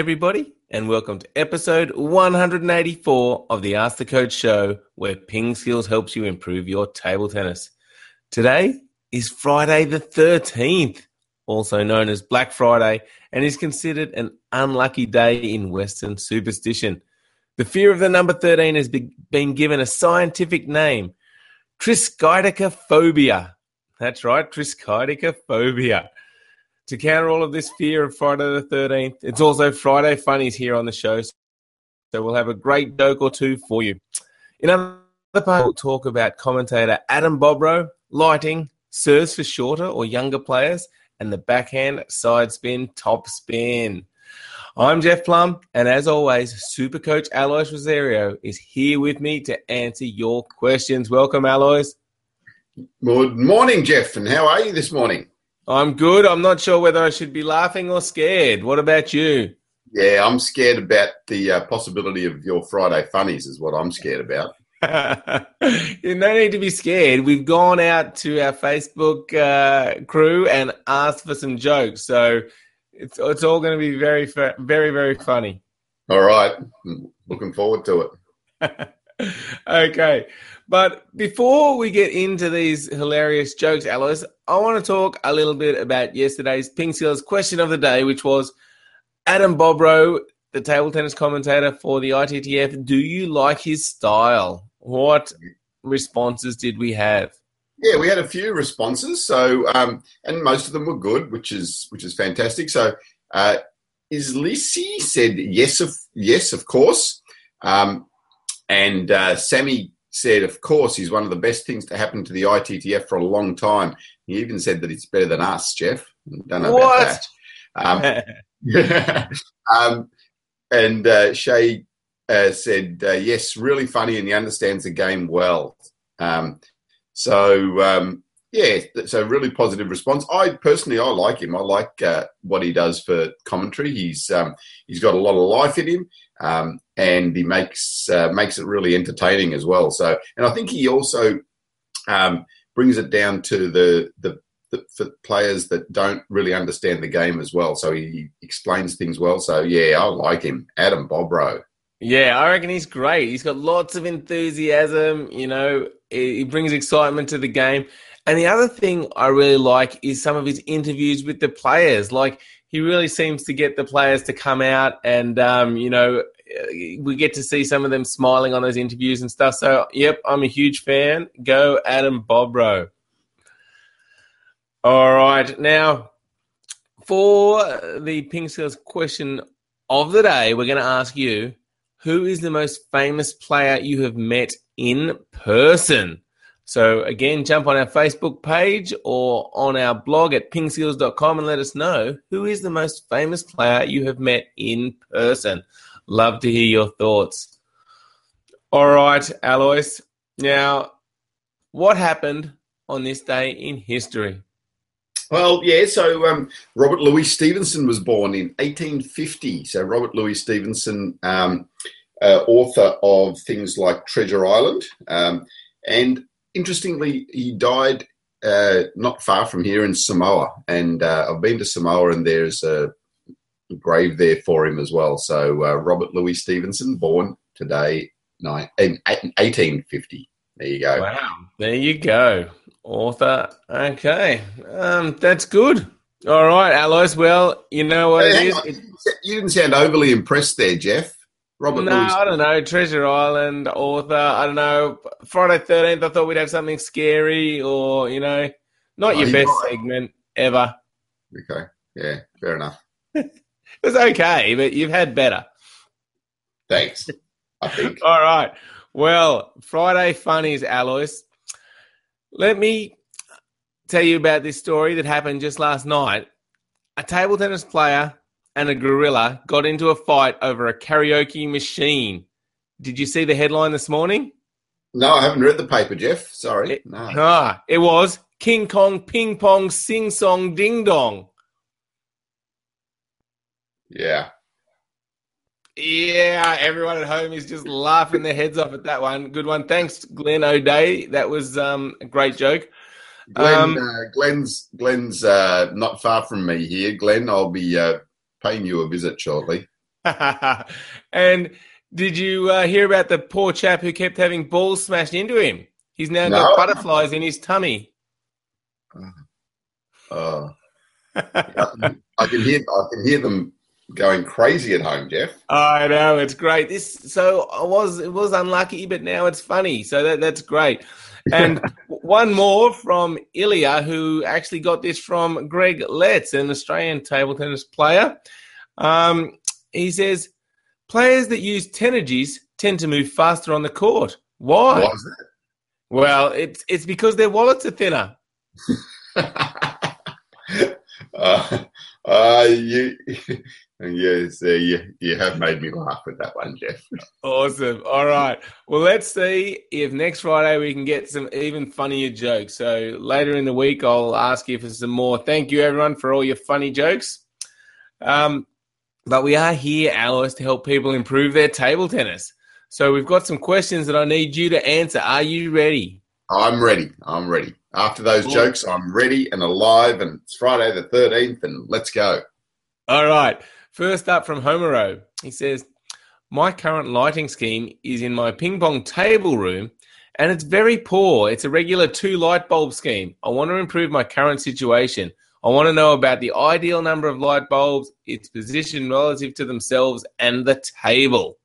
everybody, and welcome to episode 184 of the Ask the Coach show, where Ping Skills helps you improve your table tennis. Today is Friday the 13th, also known as Black Friday, and is considered an unlucky day in Western superstition. The fear of the number 13 has been given a scientific name, triskaidekaphobia. That's right, triskaidekaphobia. To counter all of this fear of Friday the 13th, it's also Friday Funnies here on the show. So we'll have a great joke or two for you. In other part, we'll talk about commentator Adam Bobrow, lighting, serves for shorter or younger players, and the backhand side spin top spin. I'm Jeff Plumb, and as always, Super Coach Alois Rosario is here with me to answer your questions. Welcome, Alois. Good morning, Jeff, and how are you this morning? I'm good. I'm not sure whether I should be laughing or scared. What about you? Yeah, I'm scared about the uh, possibility of your Friday funnies, is what I'm scared about. you no need to be scared. We've gone out to our Facebook uh, crew and asked for some jokes, so it's it's all going to be very very very funny. All right, looking forward to it. okay, but before we get into these hilarious jokes, Alois, I want to talk a little bit about yesterday's Ping Skills question of the day, which was Adam Bobrow, the table tennis commentator for the ITTF. Do you like his style? What responses did we have? Yeah, we had a few responses. So, um, and most of them were good, which is which is fantastic. So, uh, Islisi said yes, of yes, of course. Um, and uh, Sammy said, of course, he's one of the best things to happen to the ITTF for a long time. He even said that it's better than us, Jeff. Don't know what? about that. Um, um, and uh, Shay uh, said, uh, yes, really funny, and he understands the game well. Um, so, um, yeah, so really positive response. I personally, I like him. I like uh, what he does for commentary. He's um, he's got a lot of life in him, um, and he makes uh, makes it really entertaining as well. So, and I think he also um, brings it down to the, the the for players that don't really understand the game as well. So he explains things well. So yeah, I like him, Adam Bobrow. Yeah, I reckon he's great. He's got lots of enthusiasm. You know, he brings excitement to the game. And the other thing I really like is some of his interviews with the players. Like he really seems to get the players to come out, and um, you know, we get to see some of them smiling on those interviews and stuff. So, yep, I'm a huge fan. Go Adam Bobrow. All right, now for the Ping Skills question of the day, we're going to ask you who is the most famous player you have met in person? So again, jump on our Facebook page or on our blog at pingskills.com and let us know who is the most famous player you have met in person. Love to hear your thoughts. All right, Alois. Now, what happened on this day in history? Well, yeah, so um, Robert Louis Stevenson was born in 1850. So, Robert Louis Stevenson, um, uh, author of things like Treasure Island. Um, and interestingly, he died uh, not far from here in Samoa, and uh, I've been to Samoa, and there's a grave there for him as well. So uh, Robert Louis Stevenson, born today, nine, 1850. There you go. Wow, there you go, author. Okay, um, that's good. All right, Alois. Well, you know what hey, it is. You didn't sound overly impressed there, Jeff. Robert no, Lewis. I don't know. Treasure Island, author. I don't know. Friday Thirteenth. I thought we'd have something scary, or you know, not oh, your best segment ever. Okay. Yeah. Fair enough. it was okay, but you've had better. Thanks. I think. All right. Well, Friday funnies, Alois. Let me tell you about this story that happened just last night. A table tennis player and a gorilla got into a fight over a karaoke machine. Did you see the headline this morning? No, I haven't read the paper, Jeff. Sorry. It, no. Ah, it was King Kong Ping Pong Sing Song Ding Dong. Yeah. Yeah, everyone at home is just laughing their heads off at that one. Good one. Thanks, Glenn O'Day. That was um, a great joke. Glenn, um, uh, Glenn's Glenn's uh, not far from me here. Glenn, I'll be uh, paying you a visit shortly. and did you uh, hear about the poor chap who kept having balls smashed into him? He's now got butterflies in his tummy. Uh, I can hear I can hear them going crazy at home, Jeff. I know it's great. This so I was it was unlucky, but now it's funny. So that that's great. And one more from Ilya, who actually got this from Greg Letts, an Australian table tennis player. Um, he says players that use tenergies tend to move faster on the court. Why? Why Well, it's it's because their wallets are thinner. uh, you, yes, uh, you, you have made me laugh with that one, Jeff. Awesome. All right. Well, let's see if next Friday we can get some even funnier jokes. So later in the week, I'll ask you for some more. Thank you, everyone, for all your funny jokes. Um, but we are here, Alois, to help people improve their table tennis. So we've got some questions that I need you to answer. Are you ready? I'm ready. I'm ready. After those jokes, I'm ready and alive, and it's Friday the 13th, and let's go. All right. First up from Homero, he says, My current lighting scheme is in my ping pong table room and it's very poor. It's a regular two light bulb scheme. I want to improve my current situation. I want to know about the ideal number of light bulbs, its position relative to themselves, and the table.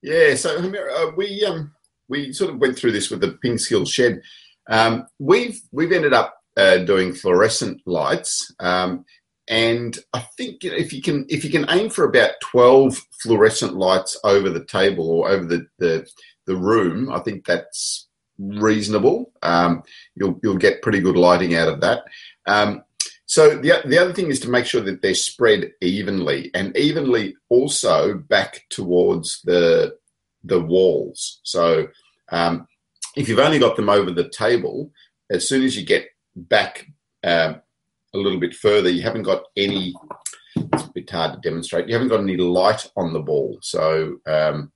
Yeah, so Hamir, uh, we um, we sort of went through this with the Ping Skills Shed. Um, we've we've ended up uh, doing fluorescent lights, um, and I think if you can if you can aim for about twelve fluorescent lights over the table or over the the, the room, I think that's reasonable. Um, you'll you'll get pretty good lighting out of that. Um, so the the other thing is to make sure that they're spread evenly and evenly also back towards the the walls. So um, if you've only got them over the table, as soon as you get back um, a little bit further, you haven't got any. It's a bit hard to demonstrate. You haven't got any light on the ball. So um,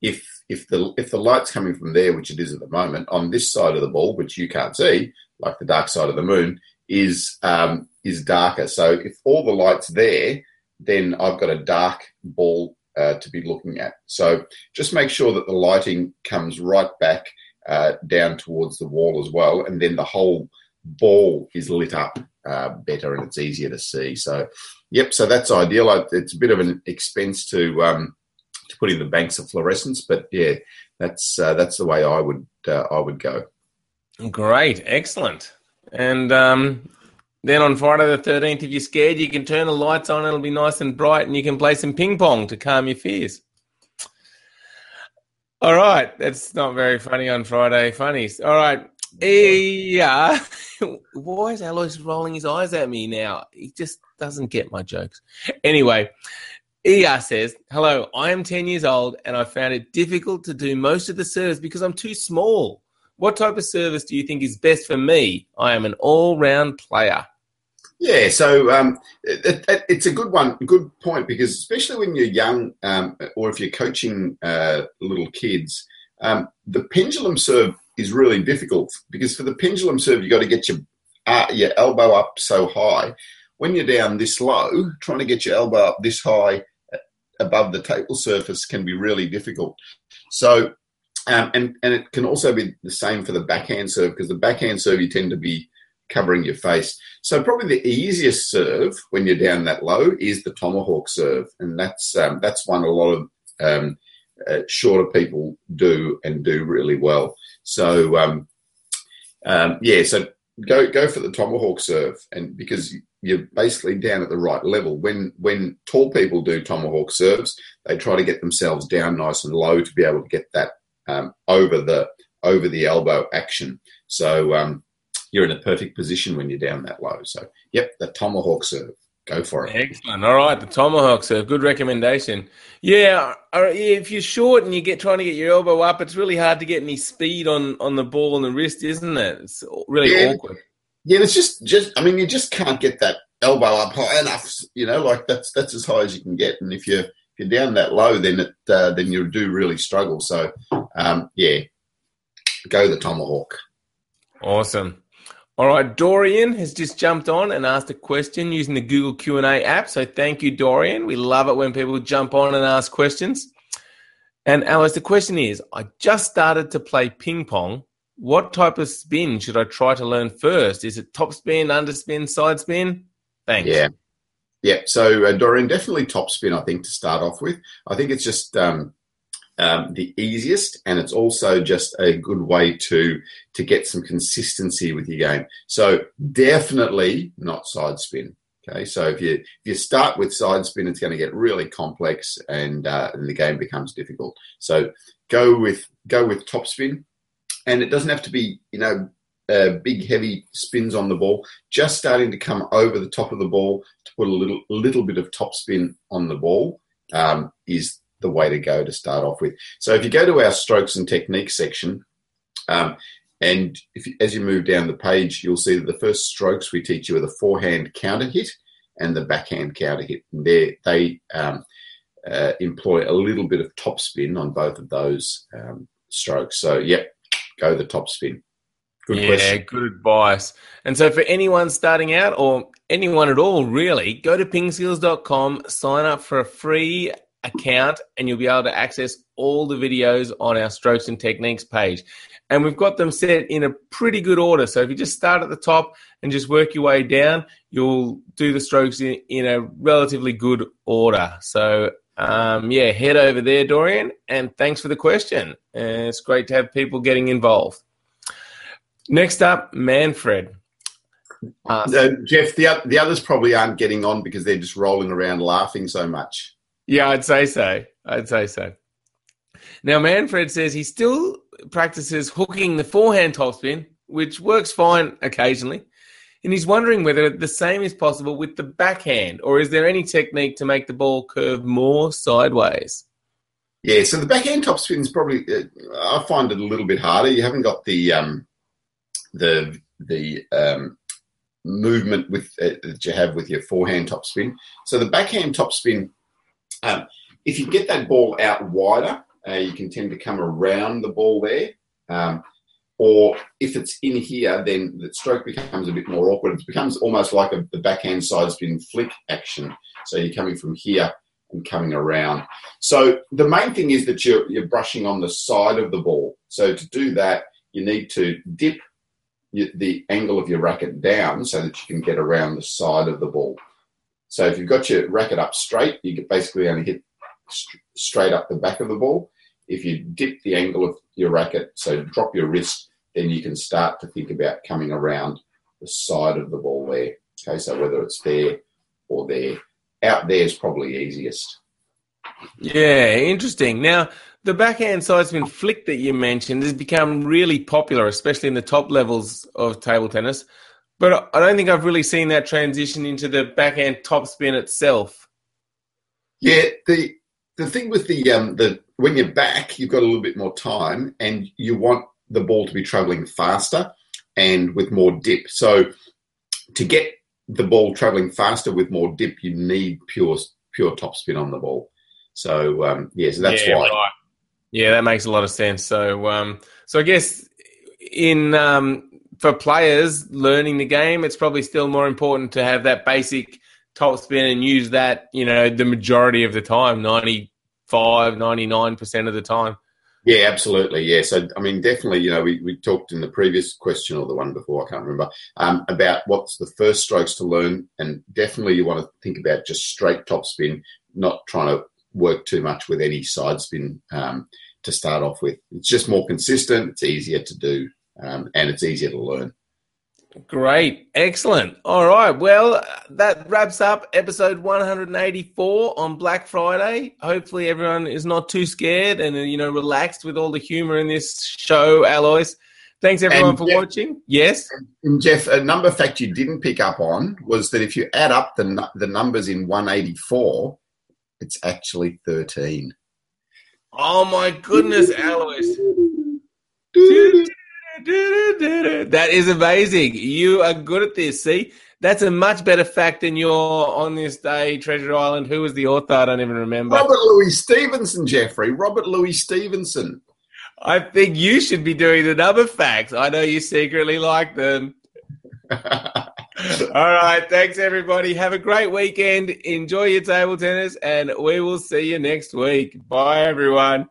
if if the if the light's coming from there, which it is at the moment, on this side of the ball, which you can't see, like the dark side of the moon, is um, is darker. So if all the lights there, then I've got a dark ball uh, to be looking at. So just make sure that the lighting comes right back uh, down towards the wall as well, and then the whole ball is lit up uh, better and it's easier to see. So, yep. So that's ideal. It's a bit of an expense to um, to put in the banks of fluorescence, but yeah, that's uh, that's the way I would uh, I would go. Great, excellent. And um, then on Friday the 13th, if you're scared, you can turn the lights on. It'll be nice and bright, and you can play some ping pong to calm your fears. All right, that's not very funny on Friday funnies. All right, yeah. Why is Alois rolling his eyes at me now? He just doesn't get my jokes. Anyway, ER says, Hello, I am 10 years old and I found it difficult to do most of the serves because I'm too small. What type of service do you think is best for me? I am an all round player. Yeah, so um, it, it, it's a good one, good point because especially when you're young, um, or if you're coaching uh, little kids, um, the pendulum serve is really difficult because for the pendulum serve you've got to get your uh, your elbow up so high. When you're down this low, trying to get your elbow up this high uh, above the table surface can be really difficult. So, um, and and it can also be the same for the backhand serve because the backhand serve you tend to be covering your face. So probably the easiest serve when you're down that low is the tomahawk serve, and that's um, that's one a lot of um, uh, shorter people do and do really well. So um, um, yeah, so go go for the tomahawk serve, and because you're basically down at the right level. When when tall people do tomahawk serves, they try to get themselves down nice and low to be able to get that um, over the over the elbow action. So um, you're in a perfect position when you're down that low. So, yep, the tomahawk serve. Go for it. Excellent. All right, the tomahawk serve. Good recommendation. Yeah, if you're short and you get trying to get your elbow up, it's really hard to get any speed on on the ball and the wrist, isn't it? It's really Yeah. awkward. Yeah, it's just, just. I mean, you just can't get that elbow up high enough. You know, like that's that's as high as you can get. And if you're if you're down that low, then it uh, then you do really struggle. So, um, yeah, go the tomahawk. Awesome. All right, Dorian has just jumped on and asked a question using the Google Q&A app. So thank you, Dorian. We love it when people jump on and ask questions. And Alois, the question is, I just started to play ping pong. What type of spin should I try to learn first? Is it top spin, underspin, side spin? Thanks. Yeah. Yeah. So, uh, Dorian, definitely top spin, I think, to start off with. I think it's just um, um, the easiest, and it's also just a good way to to get some consistency with your game. So definitely not side spin. Okay, so if you if you start with side spin, it's going to get really complex, and, uh, and the game becomes difficult. So go with go with top spin, and it doesn't have to be you know uh, big heavy spins on the ball. Just starting to come over the top of the ball to put a little little bit of top spin on the ball um, is the way to go to start off with. So if you go to our strokes and techniques section, um, and if, as you move down the page, you'll see that the first strokes we teach you are the forehand counter hit and the backhand counter hit. And they um, uh, employ a little bit of top spin on both of those um, strokes. So, yep, go the top spin. Good yeah, question. good advice. And so, for anyone starting out or anyone at all, really, go to pingskills.com, sign up for a free account and you'll be able to access all the videos on our strokes and techniques page. And we've got them set in a pretty good order. So if you just start at the top and just work your way down, you'll do the strokes in, in a relatively good order. So um, yeah, head over there, Dorian, and thanks for the question. And it's great to have people getting involved. Next up, Manfred. Uh, Jeff, the, the others probably aren't getting on because they're just rolling around laughing so much. Yeah, I'd say so. I'd say so. Now, Manfred says he still practices hooking the forehand topspin, which works fine occasionally. And he's wondering whether the same is possible with the backhand, or is there any technique to make the ball curve more sideways? Yeah, so the backhand topspin is probably uh, I find it a little bit harder. You haven't got the um, the the um, movement with uh, that you have with your forehand topspin. So the backhand topspin um, if you get that ball out wider, uh, you can tend to come around the ball there. Um, or if it's in here, then the stroke becomes a bit more awkward. It becomes almost like a, the backhand side spin flick action. So you're coming from here and coming around. So the main thing is that you're, you're brushing on the side of the ball. So to do that, you need to dip the angle of your racket down so that you can get around the side of the ball. So if you've got your racket up straight, you can basically only hit st- straight up the back of the ball. If you dip the angle of your racket, so drop your wrist, then you can start to think about coming around the side of the ball there. Okay, so whether it's there or there, out there is probably easiest. Yeah, interesting. Now, the backhand side spin flick that you mentioned has become really popular, especially in the top levels of table tennis. But I don't think I've really seen that transition into the backhand topspin itself. Yeah, the the thing with the um the when you're back, you've got a little bit more time, and you want the ball to be travelling faster and with more dip. So to get the ball travelling faster with more dip, you need pure pure topspin on the ball. So um, yeah, so that's yeah, why. Right. Yeah, that makes a lot of sense. So um, so I guess in um, for players learning the game, it's probably still more important to have that basic top spin and use that, you know, the majority of the time, 95, 99% of the time. Yeah, absolutely. Yeah. So, I mean, definitely, you know, we, we talked in the previous question or the one before, I can't remember, um, about what's the first strokes to learn. And definitely you want to think about just straight top spin, not trying to work too much with any side spin um, to start off with. It's just more consistent, it's easier to do um, and it's easier to learn. Great. Excellent. All right. Well, that wraps up episode 184 on Black Friday. Hopefully, everyone is not too scared and, you know, relaxed with all the humor in this show, Alois. Thanks, everyone, and for Jeff, watching. Yes. And Jeff, a number fact you didn't pick up on was that if you add up the, the numbers in 184, it's actually 13. Oh, my goodness, Alois. That is amazing. You are good at this. See, that's a much better fact than your on this day, Treasure Island. Who was the author? I don't even remember. Robert Louis Stevenson, Jeffrey. Robert Louis Stevenson. I think you should be doing the number facts. I know you secretly like them. All right. Thanks, everybody. Have a great weekend. Enjoy your table tennis, and we will see you next week. Bye, everyone.